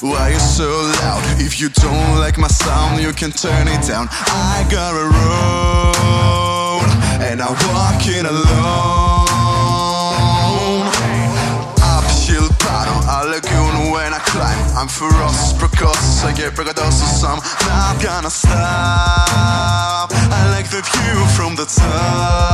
Why you so loud? If you don't like my sound, you can turn it down. I got a road, and I'm walking alone. Uphill battle, a lagoon when I climb. I'm ferocious, precocious, I get braggadocious. I'm not gonna stop. I like the view from the top.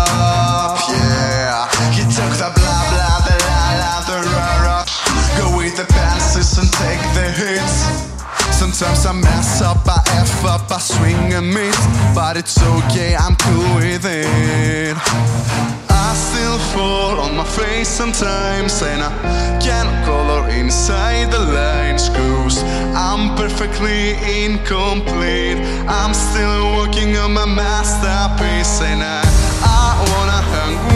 I swing and miss. But it's okay, I'm cool with it. I still fall on my face sometimes, and I can't color inside the lines. Cause I'm perfectly incomplete. I'm still working on my masterpiece, and I, I wanna hang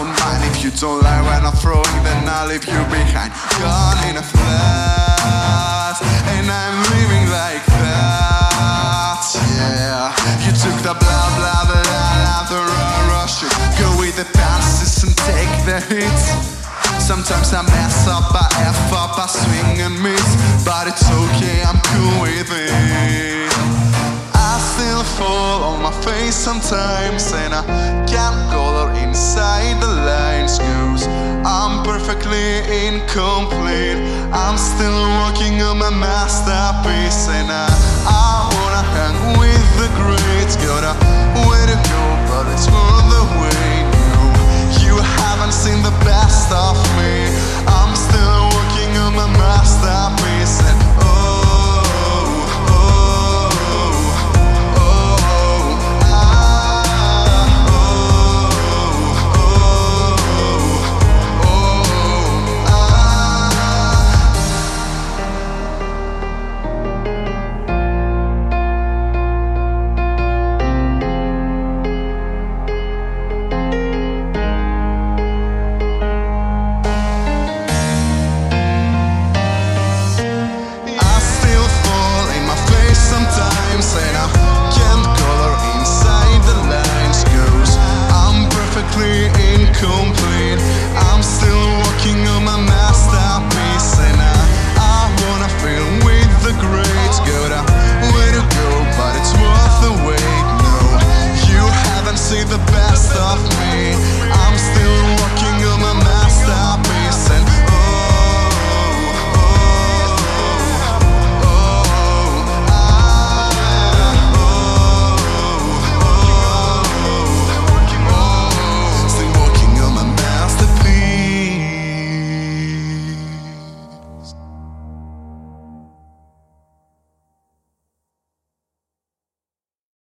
don't mind. If you don't like when I'm throwing, then I'll leave you behind. Gone in a flash, and I'm living like that. Yeah, you took the blah blah blah blah, the raw rush. Go with the passes and take the hits. Sometimes I mess up, I F up, I swing and miss. But it's okay, sometimes and I can't color inside the lines Cause I'm perfectly incomplete. I'm still working on my masterpiece And I, I wanna hang with the greats. Got Stop me.